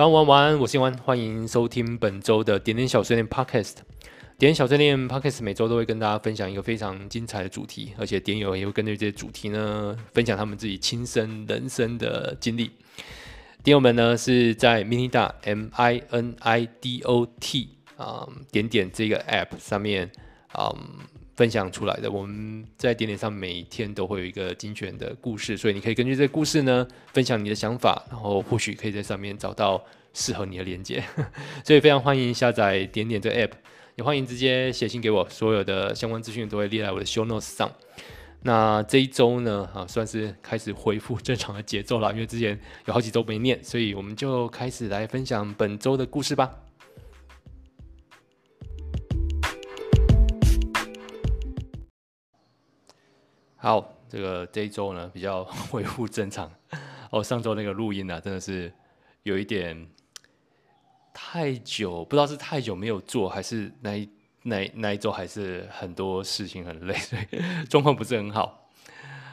早安，晚安，我是安，欢迎收听本周的点点小碎念 Podcast。点点小碎念 Podcast 每周都会跟大家分享一个非常精彩的主题，而且点友也会根据这些主题呢，分享他们自己亲身人生的经历。点友们呢是在 Minidot M I N I D O T 啊、点点这个 App 上面啊。分享出来的，我们在点点上每天都会有一个精选的故事，所以你可以根据这个故事呢，分享你的想法，然后或许可以在上面找到适合你的连接。所以非常欢迎下载点点这 app，也欢迎直接写信给我，所有的相关资讯都会列在我的 show notes 上。那这一周呢，啊，算是开始恢复正常的节奏了，因为之前有好几周没念，所以我们就开始来分享本周的故事吧。好，这个这一周呢比较 恢复正常。哦，上周那个录音呢、啊，真的是有一点太久，不知道是太久没有做，还是那一那那一周还是很多事情很累，所以状况不是很好。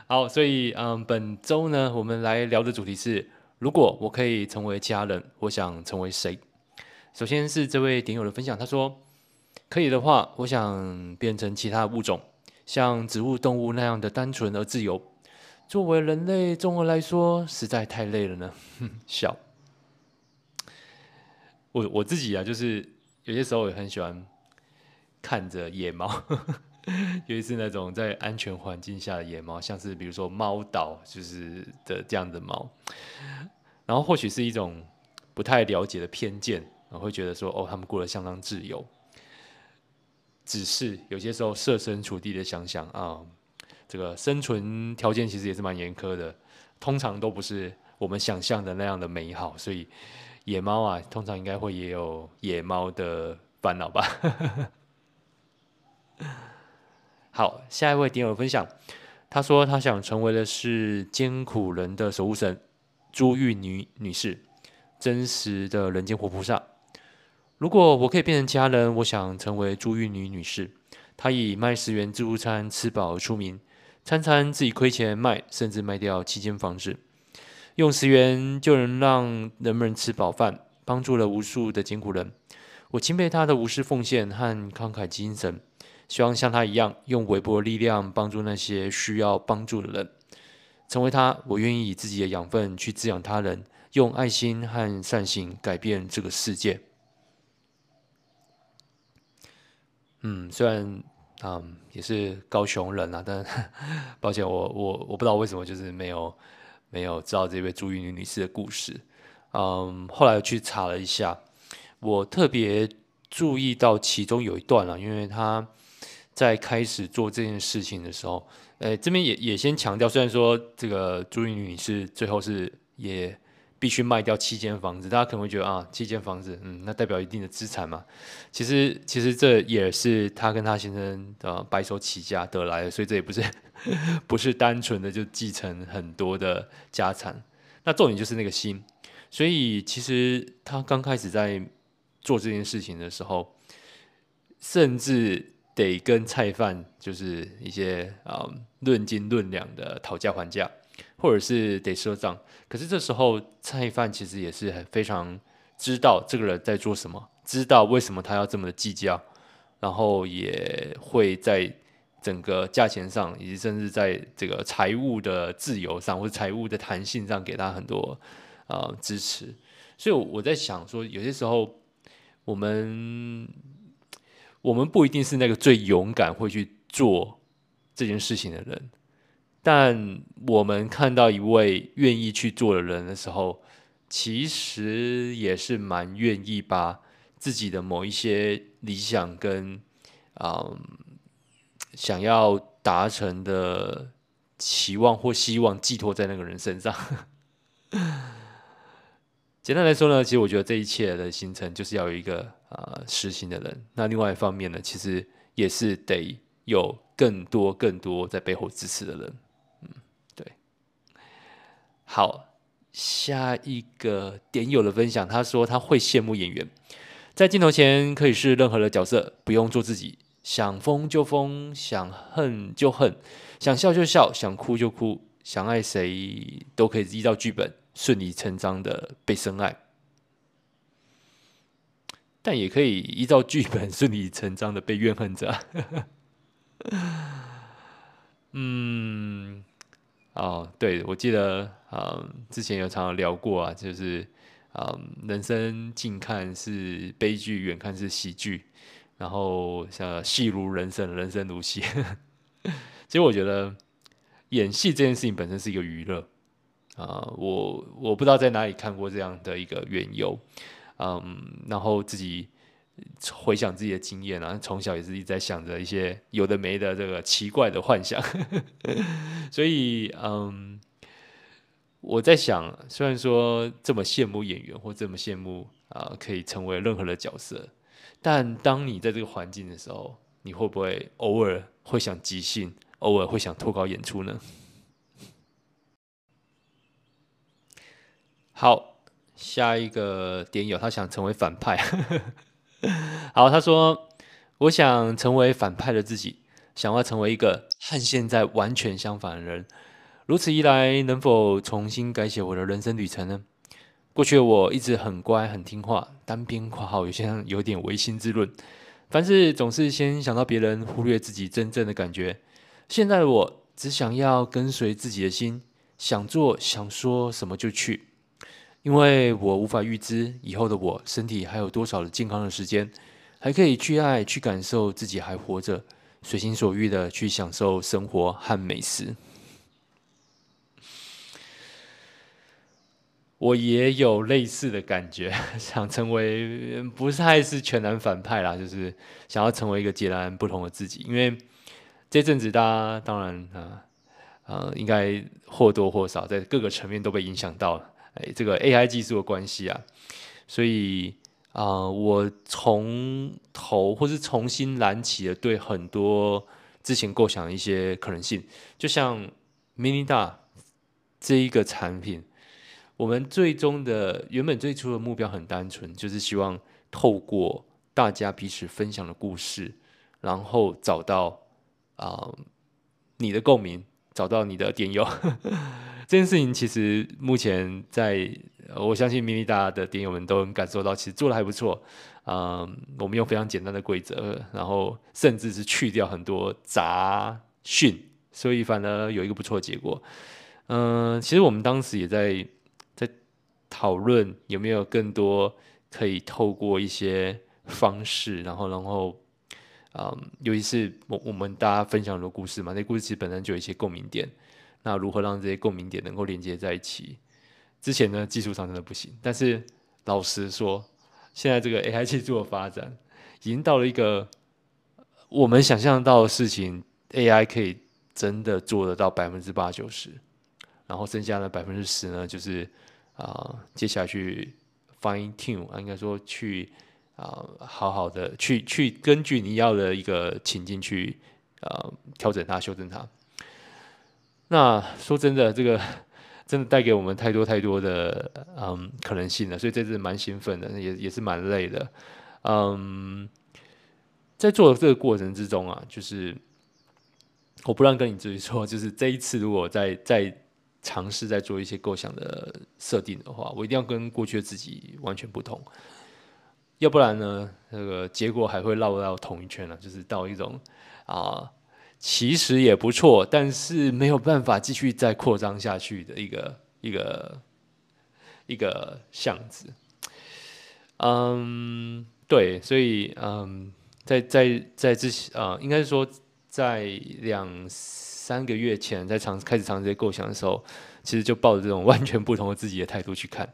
好，所以嗯，本周呢，我们来聊的主题是：如果我可以成为其他人，我想成为谁？首先是这位点友的分享，他说：可以的话，我想变成其他物种。像植物、动物那样的单纯而自由，作为人类综合来说，实在太累了呢。笑。我我自己啊，就是有些时候也很喜欢看着野猫，尤其是那种在安全环境下的野猫，像是比如说猫岛，就是的这样的猫。然后或许是一种不太了解的偏见，我会觉得说，哦，他们过得相当自由。只是有些时候设身处地的想想啊，这个生存条件其实也是蛮严苛的，通常都不是我们想象的那样的美好，所以野猫啊，通常应该会也有野猫的烦恼吧。好，下一位点友分享，他说他想成为的是艰苦人的守护神朱玉女女士，真实的人间活菩萨。如果我可以变成家人，我想成为朱玉女女士。她以卖十元自助餐吃饱而出名，餐餐自己亏钱卖，甚至卖掉七间房子，用十元就能让人们吃饱饭，帮助了无数的艰苦人。我钦佩她的无私奉献和慷慨精神，希望像她一样，用微薄的力量帮助那些需要帮助的人。成为她，我愿意以自己的养分去滋养他人，用爱心和善行改变这个世界。嗯，虽然嗯也是高雄人啊，但 抱歉，我我我不知道为什么就是没有没有知道这位朱玉女女士的故事。嗯，后来去查了一下，我特别注意到其中有一段了，因为她在开始做这件事情的时候，呃，这边也也先强调，虽然说这个朱玉女女士最后是也。必须卖掉七间房子，大家可能会觉得啊，七间房子，嗯，那代表一定的资产嘛。其实，其实这也是他跟他先生的白手起家得来的，所以这也不是 不是单纯的就继承很多的家产。那重点就是那个心。所以，其实他刚开始在做这件事情的时候，甚至得跟菜贩就是一些啊论斤论两的讨价还价。或者是得赊账，可是这时候菜贩其实也是很非常知道这个人在做什么，知道为什么他要这么的计较，然后也会在整个价钱上，以及甚至在这个财务的自由上或者财务的弹性上给他很多啊、呃、支持。所以我在想说，有些时候我们我们不一定是那个最勇敢会去做这件事情的人。但我们看到一位愿意去做的人的时候，其实也是蛮愿意把自己的某一些理想跟嗯想要达成的期望或希望寄托在那个人身上。简单来说呢，其实我觉得这一切的形成就是要有一个、呃、实行的人。那另外一方面呢，其实也是得有更多更多在背后支持的人。好，下一个点友的分享，他说他会羡慕演员，在镜头前可以是任何的角色，不用做自己，想疯就疯，想恨就恨，想笑就笑，想哭就哭，想爱谁都可以依照剧本顺理成章的被深爱。但也可以依照剧本顺理成章的被怨恨着。嗯，哦，对，我记得，嗯，之前有常常聊过啊，就是，嗯，人生近看是悲剧，远看是喜剧，然后像戏如人生，人生如戏。其实我觉得演戏这件事情本身是一个娱乐啊，我我不知道在哪里看过这样的一个缘由。嗯，然后自己回想自己的经验啊，从小也是一直在想着一些有的没的这个奇怪的幻想，所以嗯，我在想，虽然说这么羡慕演员或这么羡慕啊，可以成为任何的角色，但当你在这个环境的时候，你会不会偶尔会想即兴，偶尔会想脱稿演出呢？好。下一个点友，他想成为反派。好，他说：“我想成为反派的自己，想要成为一个和现在完全相反的人。如此一来，能否重新改写我的人生旅程呢？过去的我一直很乖、很听话，单边括号有些有点违心之论，凡事总是先想到别人，忽略自己真正的感觉。现在的我只想要跟随自己的心，想做、想说什么就去。”因为我无法预知以后的我身体还有多少的健康的时间，还可以去爱、去感受自己还活着，随心所欲的去享受生活和美食。我也有类似的感觉，想成为不太是全然反派啦，就是想要成为一个截然不同的自己。因为这阵子大家当然啊，呃，应该或多或少在各个层面都被影响到了。哎，这个 AI 技术的关系啊，所以啊、我从头或是重新燃起了对很多之前构想的一些可能性，就像 Minida 这一个产品，我们最终的原本最初的目标很单纯，就是希望透过大家彼此分享的故事，然后找到啊、你的共鸣，找到你的点友。这件事情其实目前在，我相信 Minida 的点友们都能感受到，其实做得还不错。嗯，我们用非常简单的规则，然后甚至是去掉很多杂讯，所以反而有一个不错的结果。嗯，其实我们当时也在讨论有没有更多可以透过一些方式，然后然后，嗯，尤其是我我们大家分享很多故事嘛，那故事其实本身就有一些共鸣点。那如何让这些共鸣点能够连接在一起？之前呢，技术上真的不行。但是老实说，现在这个 AI 技术的发展，已经到了一个我们想象到的事情，AI 可以真的做得到百分之八九十，然后剩下的百分之十呢，就是啊、接下来去 fine tune，应该说去啊、好好的去去根据你要的一个情境去啊、调整它，修正它。那说真的，这个真的带给我们太多太多的嗯可能性了，所以这次蛮兴奋的，也也是蛮累的。嗯，在做这个过程之中啊，就是我不让跟你自己说，就是这一次如果再再尝试再做一些构想的设定的话，我一定要跟过去的自己完全不同，要不然呢，那个结果还会绕到同一圈了，就是到一种啊。其实也不错，但是没有办法继续再扩张下去的一个 一个一个巷子。嗯，对，所以嗯，在在在之前啊，应该是说在两三个月前在尝开始尝试这些构想的时候，其实就抱着这种完全不同的自己的态度去看。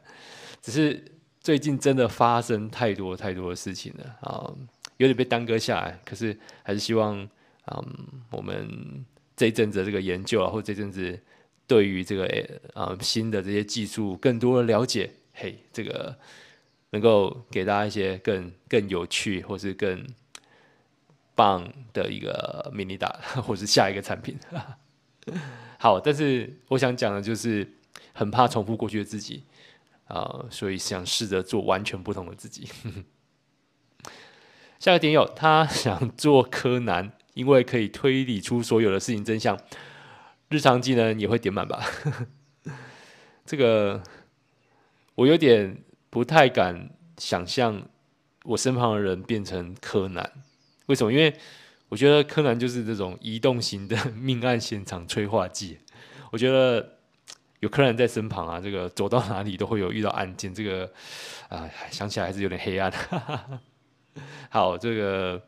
只是最近真的发生太多太多的事情了啊，有点被耽搁下来。可是还是希望。嗯我们这一阵子这个研究啊，或这阵子对于这个呃、新的这些技术更多的了解，嘿，这个能够给大家一些更更有趣或是更棒的一个 Minida，或是下一个产品。好，但是我想讲的就是很怕重复过去的自己啊、呃，所以想试着做完全不同的自己。下一个点友，他想做柯南。因为可以推理出所有的事情真相，日常技能也会点满吧？这个我有点不太敢想象我身旁的人变成柯南。为什么？因为我觉得柯南就是这种移动型的命案现场催化剂。我觉得有柯南在身旁啊，这个走到哪里都会有遇到案件。这个啊，想起来还是有点黑暗。好，这个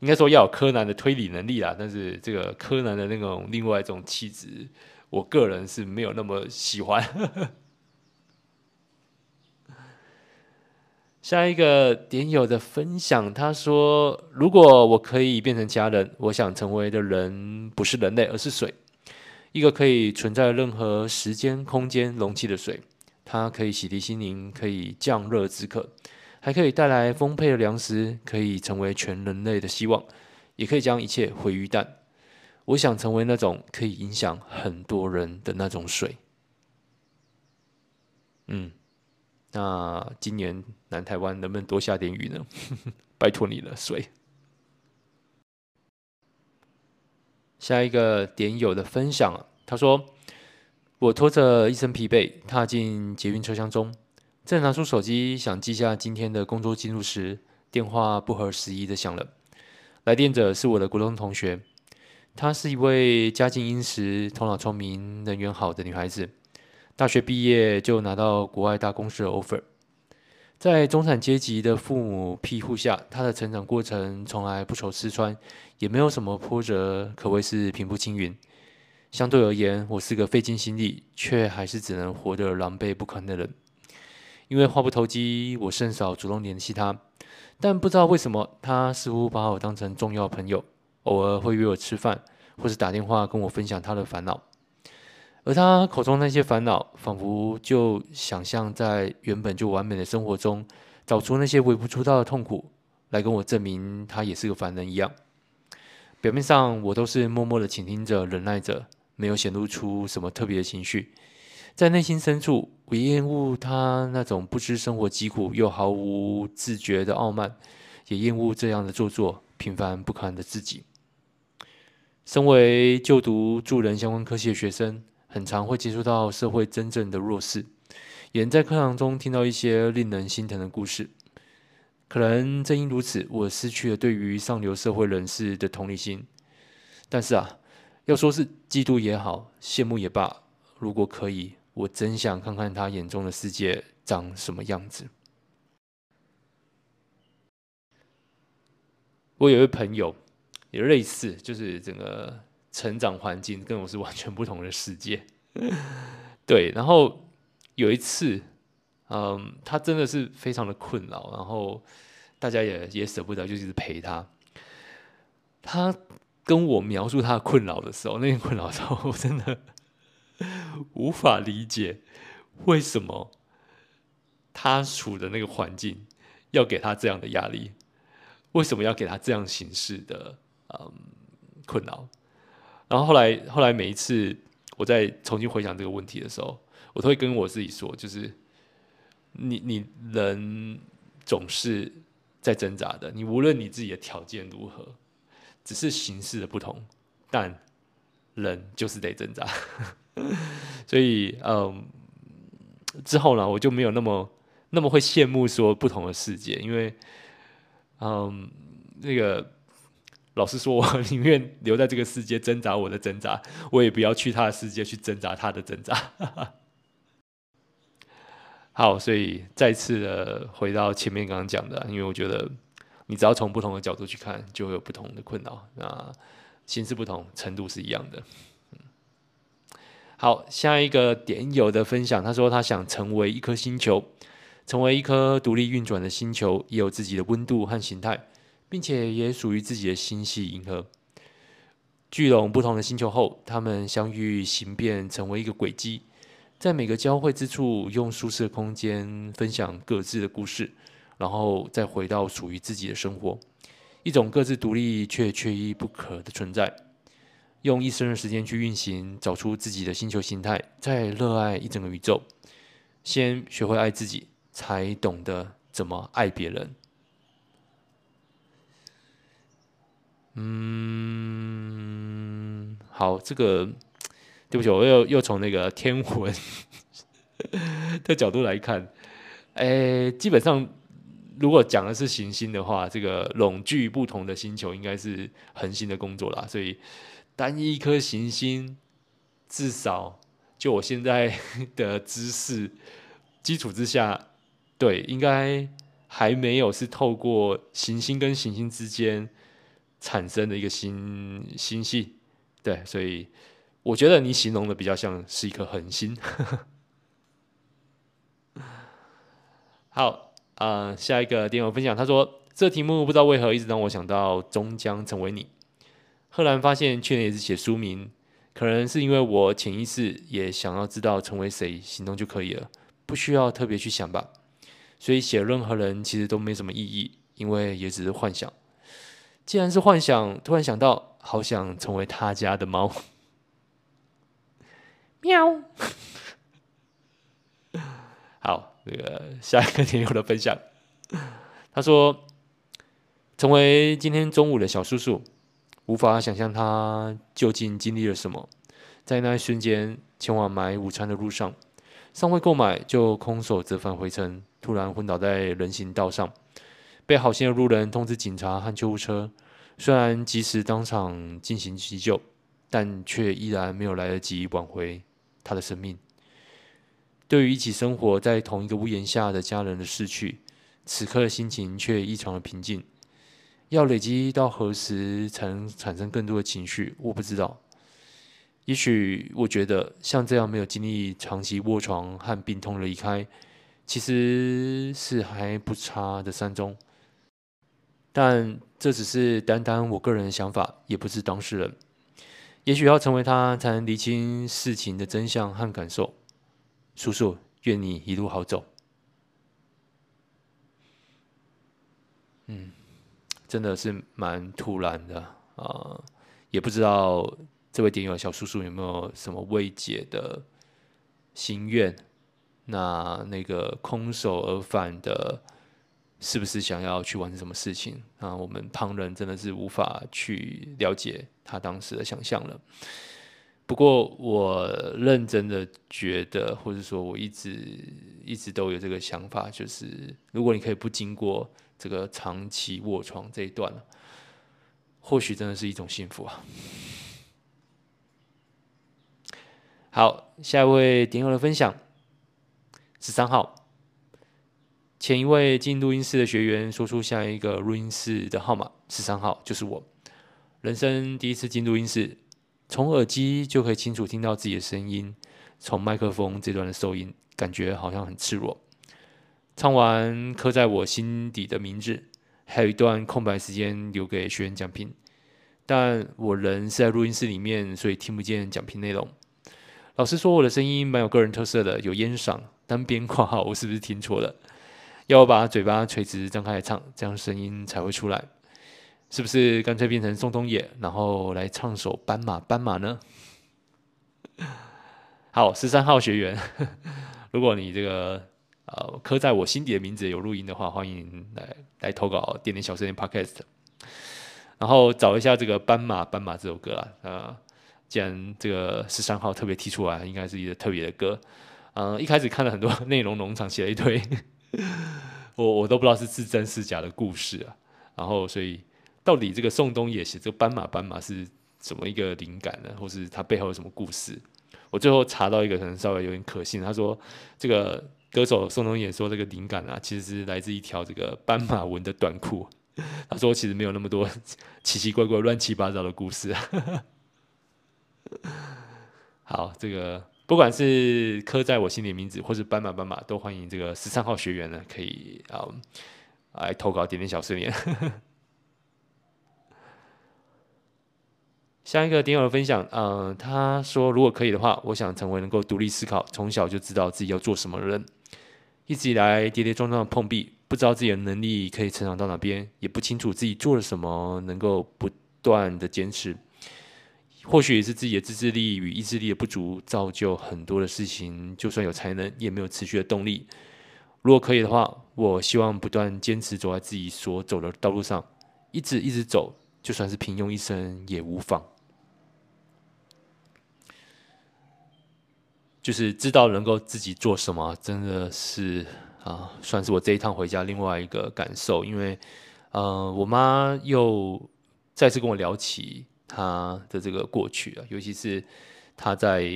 应该说要有柯南的推理能力啦，但是这个柯南的那种另外一种气质，我个人是没有那么喜欢。下一个点友的分享，他说：“如果我可以变成家人，我想成为的人不是人类，而是水，一个可以存在任何时间、空间容器的水。它可以洗涤心灵，可以降热止渴，还可以带来丰沛的粮食，可以成为全人类的希望，也可以将一切毁于蛋。我想成为那种可以影响很多人的那种水。”嗯。那今年南台湾能不能多下点雨呢？拜托你了，水。下一个点友的分享，他说：“我拖着一身疲惫踏进捷运车厢中，正拿出手机想记下今天的工作记录时，电话不合时宜的响了。来电者是我的国中同学，她是一位家境殷实、头脑聪明、人缘好的女孩子。”大学毕业就拿到国外大公司的 offer，在中产阶级的父母庇护下，他的成长过程从来不愁吃穿，也没有什么波折，可谓是平步青云。相对而言，我是个费尽心力却还是只能活得狼狈不堪的人。因为话不投机，我甚少主动联系他，但不知道为什么，他似乎把我当成重要朋友，偶尔会约我吃饭，或是打电话跟我分享他的烦恼。而他口中那些烦恼，仿佛就想象在原本就完美的生活中，找出那些微不足道的痛苦，来跟我证明他也是个凡人一样。表面上我都是默默的倾听着、忍耐着，没有显露出什么特别的情绪。在内心深处，我厌恶他那种不知生活疾苦又毫无自觉的傲慢，也厌恶这样的做作、平凡不堪的自己。身为就读助人相关科系的学生。很常会接触到社会真正的弱势，也能在课堂中听到一些令人心疼的故事。可能正因如此，我失去了对于上流社会人士的同理心。但是啊，要说是嫉妒也好，羡慕也罢，如果可以，我真想看看他眼中的世界长什么样子。我有一位朋友，也类似，就是整个。成长环境跟我是完全不同的世界，对。然后有一次，嗯，他真的是非常的困扰，然后大家也也舍不得，就一直陪他。他跟我描述他的困扰的时候，那天困扰的时候，我真的无法理解为什么他处的那个环境要给他这样的压力，为什么要给他这样形式的嗯困扰。然后后来，后来每一次我再重新回想这个问题的时候，我都会跟我自己说，就是你你人总是在挣扎的，你无论你自己的条件如何，只是形式的不同，但人就是得挣扎。所以，嗯，之后呢，我就没有那么那么会羡慕说不同的世界，因为，嗯，那个。老实说，我宁愿留在这个世界挣扎我的挣扎，我也不要去他的世界去挣扎他的挣扎。好，所以再次的回到前面刚刚讲的，因为我觉得你只要从不同的角度去看，就会有不同的困扰。那形式不同，程度是一样的。好，下一个点友的分享，他说他想成为一颗星球，成为一颗独立运转的星球，也有自己的温度和形态。并且也属于自己的星系银河，聚拢不同的星球后，他们相遇形变成为一个轨迹，在每个交汇之处，用舒适的空间分享各自的故事，然后再回到属于自己的生活，一种各自独立却缺一不可的存在，用一生的时间去运行，找出自己的星球形态，再热爱一整个宇宙。先学会爱自己，才懂得怎么爱别人。嗯，好，这个对不起，我又又从那个天文的角度来看，哎，基本上如果讲的是行星的话，这个拢聚不同的星球应该是恒星的工作啦。所以单一颗行星，至少就我现在的知识基础之下，对，应该还没有是透过行星跟行星之间产生的一个星星系。对，所以我觉得你形容的比较像是一颗恒星。好。啊、呃，下一个电友分享，他说这题目不知道为何一直让我想到终将成为你。赫然发现去年也是写书名，可能是因为我潜意识也想要知道成为谁，行动就可以了，不需要特别去想吧。所以写任何人其实都没什么意义，因为也只是幻想。既然是幻想，突然想到，好想成为他家的猫。喵。好。那个下一个听友的分享，他说：“成为今天中午的小叔叔，无法想象他究竟经历了什么。在那一瞬间，前往买午餐的路上，尚未购买就空手折返回程，突然昏倒在人行道上，被好心的路人通知警察和救护车。虽然及时当场进行急救，但却依然没有来得及挽回他的生命。”对于一起生活在同一个屋檐下的家人的逝去，此刻的心情却异常的平静。要累积到何时才能产生更多的情绪？我不知道。也许我觉得像这样没有经历长期卧床和病痛的离开，其实是还不差的三中。但这只是单单我个人的想法，也不是当事人。也许要成为他，才能厘清事情的真相和感受。叔叔，愿你一路好走。嗯，真的是蛮突然的啊，呃，也不知道这位点友小叔叔有没有什么未解的心愿？那那个空手而返的，是不是想要去完成什么事情？啊，我们旁人真的是无法去了解他当时的想象了。不过，我认真的觉得，或者说我一直一直都有这个想法，就是如果你可以不经过这个长期卧床这一段，或许真的是一种幸福啊。好，下一位点友的分享，十三号，前一位进录音室的学员说出下一个录音室的号码，十三号就是我，人生第一次进录音室。从耳机就可以清楚听到自己的声音，从麦克风这段的收音，感觉好像很赤裸。唱完刻在我心底的名字，还有一段空白时间留给学员讲评，但我人是在录音室里面，所以听不见讲评内容。老师说我的声音蛮有个人特色的，有烟嗓，单边括号，我是不是听错了？要我把嘴巴垂直张开来唱，这样声音才会出来。是不是干脆变成宋冬野，然后来唱首《斑马斑马》呢？好，十三号学员，如果你这个呃刻在我心底的名字有录音的话，欢迎来来投稿，点点小声音 Podcast，然后找一下这个《斑马斑马》这首歌啊。呃，既然这个十三号特别提出来，应该是一个特别的歌。嗯、一开始看了很多内容农场写了一堆，我我都不知道是是真是假的故事啊。然后所以。到底这个宋冬野写这个斑马斑马是什么一个灵感呢？或是他背后有什么故事？我最后查到一个可能稍微有点可信，他说这个歌手宋冬野说这个灵感啊，其实是来自一条这个斑马纹的短裤。他说其实没有那么多 奇奇怪怪、乱七八糟的故事。好，这个不管是刻在我心里的名字，或是斑马斑马，都欢迎这个十三号学员呢，可以啊来投稿，点点小视频。下一个点友的分享，嗯、他说如果可以的话，我想成为能够独立思考、从小就知道自己要做什么的人。一直以来跌跌撞撞的碰壁，不知道自己的能力可以成长到哪边，也不清楚自己做了什么能够不断的坚持。或许也是自己的自制力与意志力的不足，造就很多的事情，就算有才能，也没有持续的动力。如果可以的话，我希望不断坚持走在自己所走的道路上，一直一直走。就算是平庸一生也无妨，就是知道能够自己做什么，真的是啊，算是我这一趟回家另外一个感受，因为呃，我妈又再次跟我聊起他的这个过去啊，尤其是他在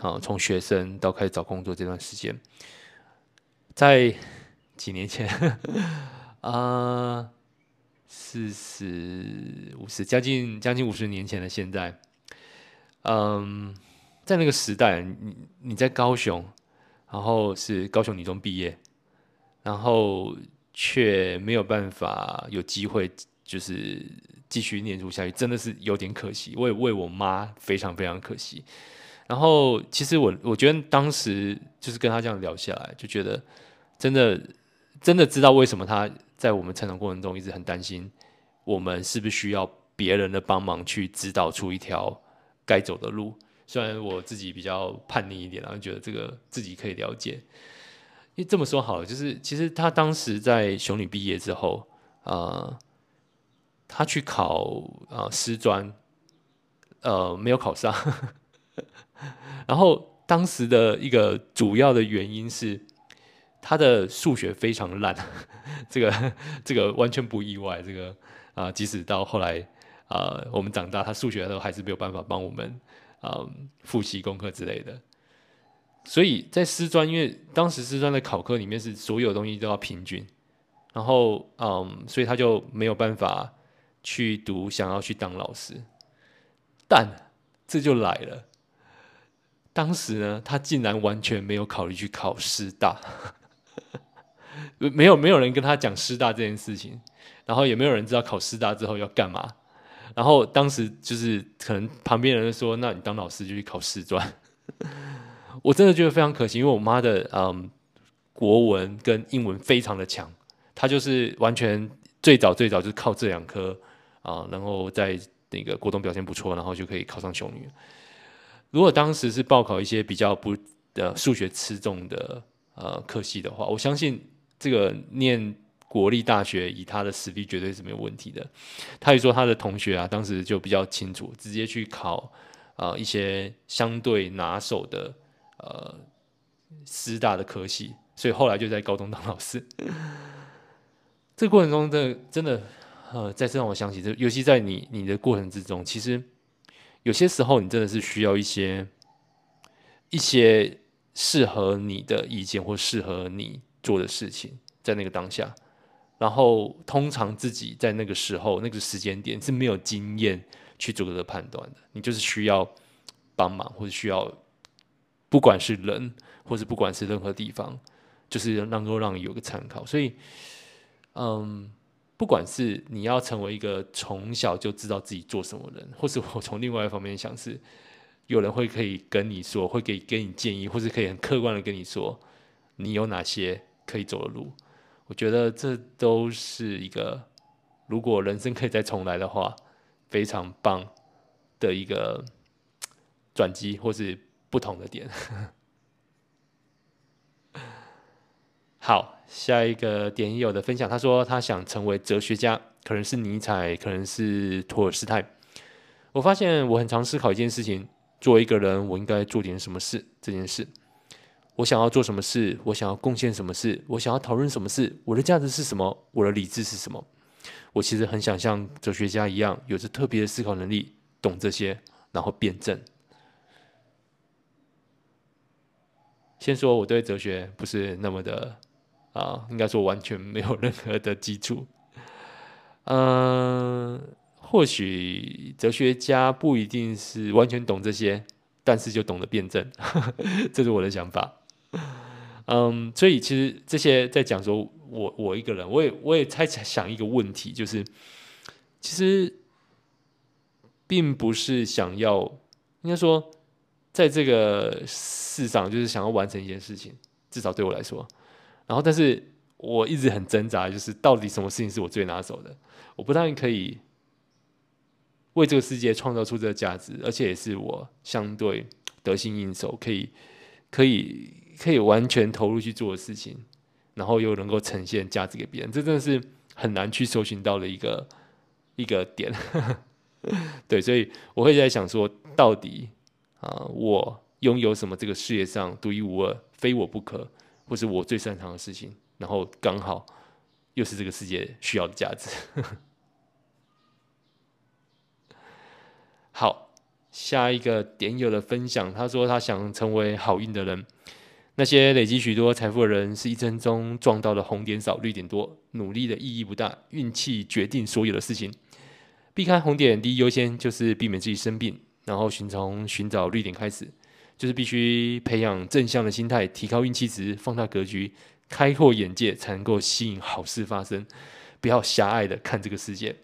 啊从学生到开始找工作这段时间，在几年前 啊，四十五十将近将近五十年前的现在，嗯，在那个时代，你你在高雄，然后是高雄女中毕业。然后却没有办法有机会，就是继续念书下去，真的是有点可惜。我也为我妈非常非常可惜。然后其实我我觉得当时就是跟她这样聊下来，就觉得真的真的知道为什么她在我们成长过程中一直很担心，我们是不是需要别人的帮忙去指导出一条该走的路。虽然我自己比较叛逆一点，然后觉得这个自己可以了解。因为这么说好了，就是其实他当时在熊女毕业之后，呃，他去考呃师专，呃没有考上，然后当时的一个主要的原因是他的数学非常烂，这个这个完全不意外，这个啊、即使到后来啊、我们长大，他数学都还是没有办法帮我们啊、复习功课之类的。所以在师专，因为当时师专的考科里面是所有东西都要平均，然后嗯，所以他就没有办法去读想要去当老师。但这就来了，当时呢，他竟然完全没有考虑去考师大，没有没有人跟他讲师大这件事情，然后也没有人知道考师大之后要干嘛。然后当时就是可能旁边人说：“那你当老师就去考师专。”我真的觉得非常可惜，因为我妈的嗯国文跟英文非常的强，她就是完全最早最早就是靠这两科啊，然后在那个国中表现不错，然后就可以考上雄女。如果当时是报考一些比较不的数学吃重的呃科系的话，我相信这个念国立大学以他的实力绝对是没有问题的。他也说他的同学啊，当时就比较清楚，直接去考啊、呃、一些相对拿手的。呃，师大的科系，所以后来就在高中当老师。这过程中，真的真的，呃，再次让我想起，这尤其在你你的过程之中，其实有些时候你真的是需要一些一些适合你的意见或适合你做的事情，在那个当下。然后，通常自己在那个时候那个时间点是没有经验去做这个判断的，你就是需要帮忙或者需要。不管是人，或是不管是任何地方，就是能够让你有个参考。所以，嗯，不管是你要成为一个从小就知道自己做什么人，或是我从另外一方面想是，有人会可以跟你说，会给给你建议，或是可以很客观的跟你说，你有哪些可以走的路。我觉得这都是一个，如果人生可以再重来的话，非常棒的一个转机，或是。不同的点。好，下一个点友的分享，他说他想成为哲学家，可能是尼采，可能是托尔斯泰。我发现我很常思考一件事情：作为一个人，我应该做点什么事？这件事，我想要做什么事？我想要贡献什么事？我想要讨论什么事？我的价值是什么？我的理智是什么？我其实很想像哲学家一样，有着特别的思考能力，懂这些，然后辩证。先说我对哲学不是那么的啊，应该说完全没有任何的基础。嗯，或许哲学家不一定是完全懂这些，但是就懂得辩证，这是我的想法。嗯，所以其实这些在讲说我我一个人，我也我也在想一个问题，就是其实并不是想要，应该说。在这个世上，就是想要完成一件事情，至少对我来说。然后，但是我一直很挣扎，就是到底什么事情是我最拿手的？我不但可以为这个世界创造出这个价值，而且也是我相对得心应手，可以可以可以完全投入去做的事情，然后又能够呈现价值给别人。这真的是很难去搜寻到的一个一个点。对，所以我会在想说，到底。啊，我拥有什么？这个世界上独一无二，非我不可。或是我最擅长的事情，然后刚好又是这个世界需要的价值。好，下一个点友的分享，他说他想成为好运的人。那些累积许多财富的人，是一生中撞到的红点少，绿点多，努力的意义不大，运气决定所有的事情。避开红点，第一优先就是避免自己生病，然后寻从寻找绿点开始，就是必须培养正向的心态，提高运气值，放大格局，开阔眼界，才能够吸引好事发生。不要狭隘的看这个世界。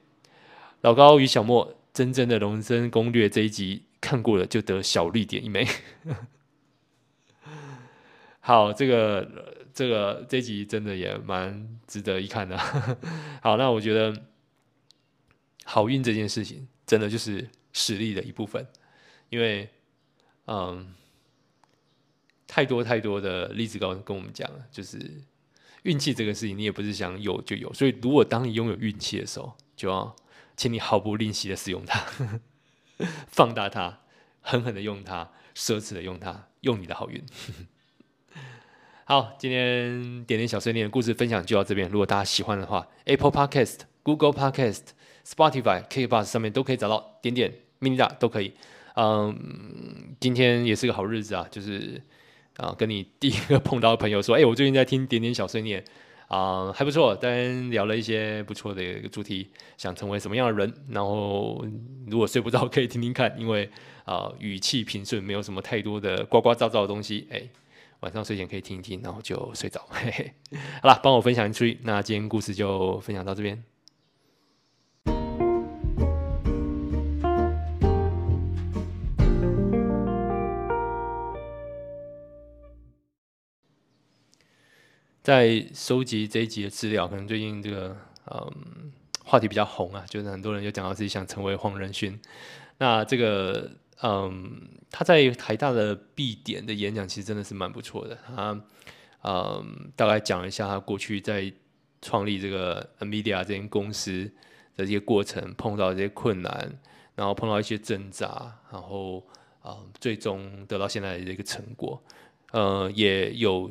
老高与小莫，真正的人生攻略这一集看过了就得小绿点一枚。好，这个这个这集真的也蛮值得一看的。好，那我觉得好运这件事情真的就是实力的一部分，因为嗯，太多太多的例子跟跟我们讲了，就是运气这个事情，你也不是想有就有。所以，如果当你拥有运气的时候，就要请你毫不吝惜的使用它，放大它，狠狠的用它，奢侈的用它，用你的好运。好，今天点点小碎念的故事分享就到这边。如果大家喜欢的话，Apple Podcast、Google Podcast、Spotify、KKBOX 上面都可以找到点点 mini 大都可以。嗯，今天也是个好日子啊，就是啊，跟你第一个碰到的朋友说，哎、我最近在听点点小碎念啊，还不错，当然聊了一些不错的一个主题，想成为什么样的人。然后如果睡不着，可以听听看，因为啊，语气平顺，没有什么太多的呱呱噪噪的东西，哎、晚上睡前可以听一听，然后就睡着。嘿嘿，好了，帮我分享出去。那今天故事就分享到这边。在收集这一集的资料，可能最近这个嗯话题比较红啊，就是很多人就讲到自己想成为黄仁勋。那这个。嗯，他在台大的毕典的演讲其实真的是蛮不错的。他嗯，大概讲了一下他过去在创立这个 NVIDIA 这间公司的这些过程，碰到这些困难，然后碰到一些挣扎，然后啊，最终得到现在的一个成果。呃，也有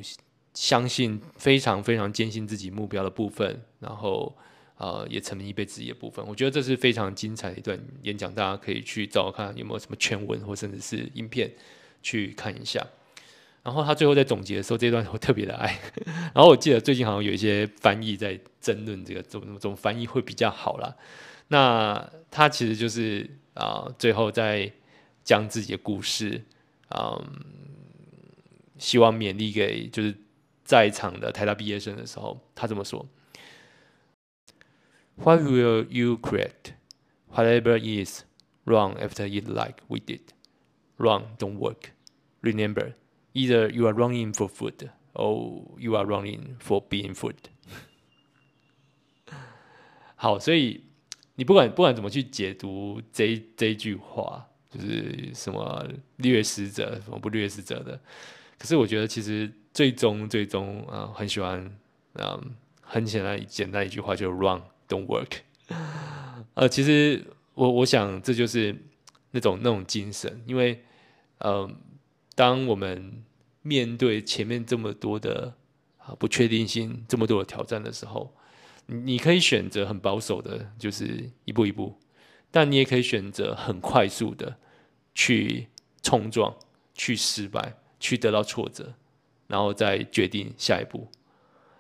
相信非常非常坚信自己目标的部分，然后。呃，也成为一辈子的部分，我觉得这是非常精彩的一段演讲，大家可以去找看有没有什么全文或甚至是影片去看一下。然后他最后在总结的时候，这段我特别的爱。然后我记得最近好像有一些翻译在争论这个怎么怎么翻译会比较好啦。那他其实就是啊、最后在将自己的故事，嗯，希望勉励给就是在场的台大毕业生的时候，他这么说。What will you create? Whatever is wrong after it like we did. Wrong don't work. Remember, either you are running for food or you are running for being food. 好，所以你不管不管怎么去解读这这一句话，就是什么掠食者，什么不掠食者的。可是我觉得其实 最终最终啊，很喜欢，嗯，很简单简单一句话就 run。Don't work，呃，其实我我想这就是那种那种精神，因为，呃，当我们面对前面这么多的啊不确定性，这么多的挑战的时候，你可以选择很保守的，就是一步一步，但你也可以选择很快速的去冲撞、去失败、去得到挫折，然后再决定下一步。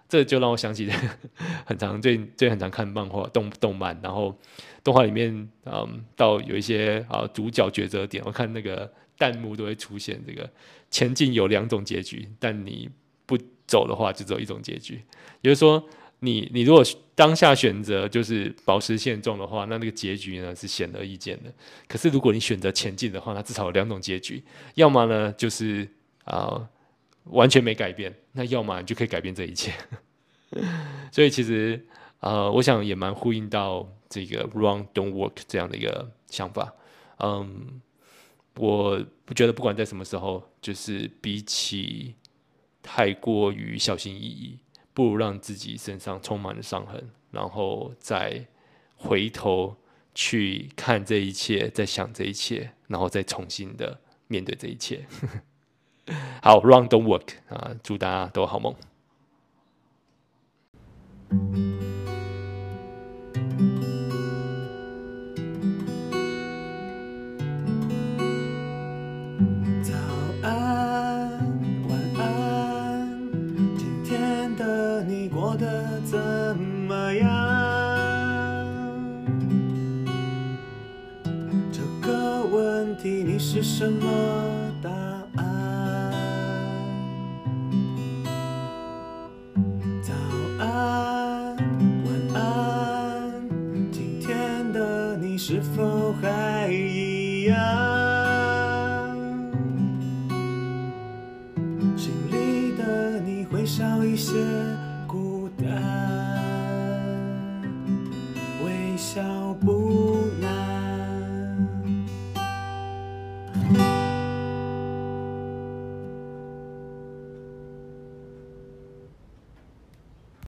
这就让我想起 很常最最很常看漫画动动漫，然后动画里面，嗯，到有一些啊主角抉择点，我看那个弹幕都会出现这个前进有两种结局，但你不走的话就只有一种结局。也就是说，你你如果当下选择就是保持现状的话，那那个结局呢是显而易见的。可是如果你选择前进的话，那至少有两种结局，要么呢就是啊。完全没改变，那要么你就可以改变这一切。所以其实，呃，我想也蛮呼应到这个 “wrong don't work” 这样的一个想法。嗯，我不觉得不管在什么时候，就是比起太过于小心翼翼，不如让自己身上充满了伤痕，然后再回头去看这一切，再想这一切，然后再重新的面对这一切。好 wrong don't work 啊祝大家都好梦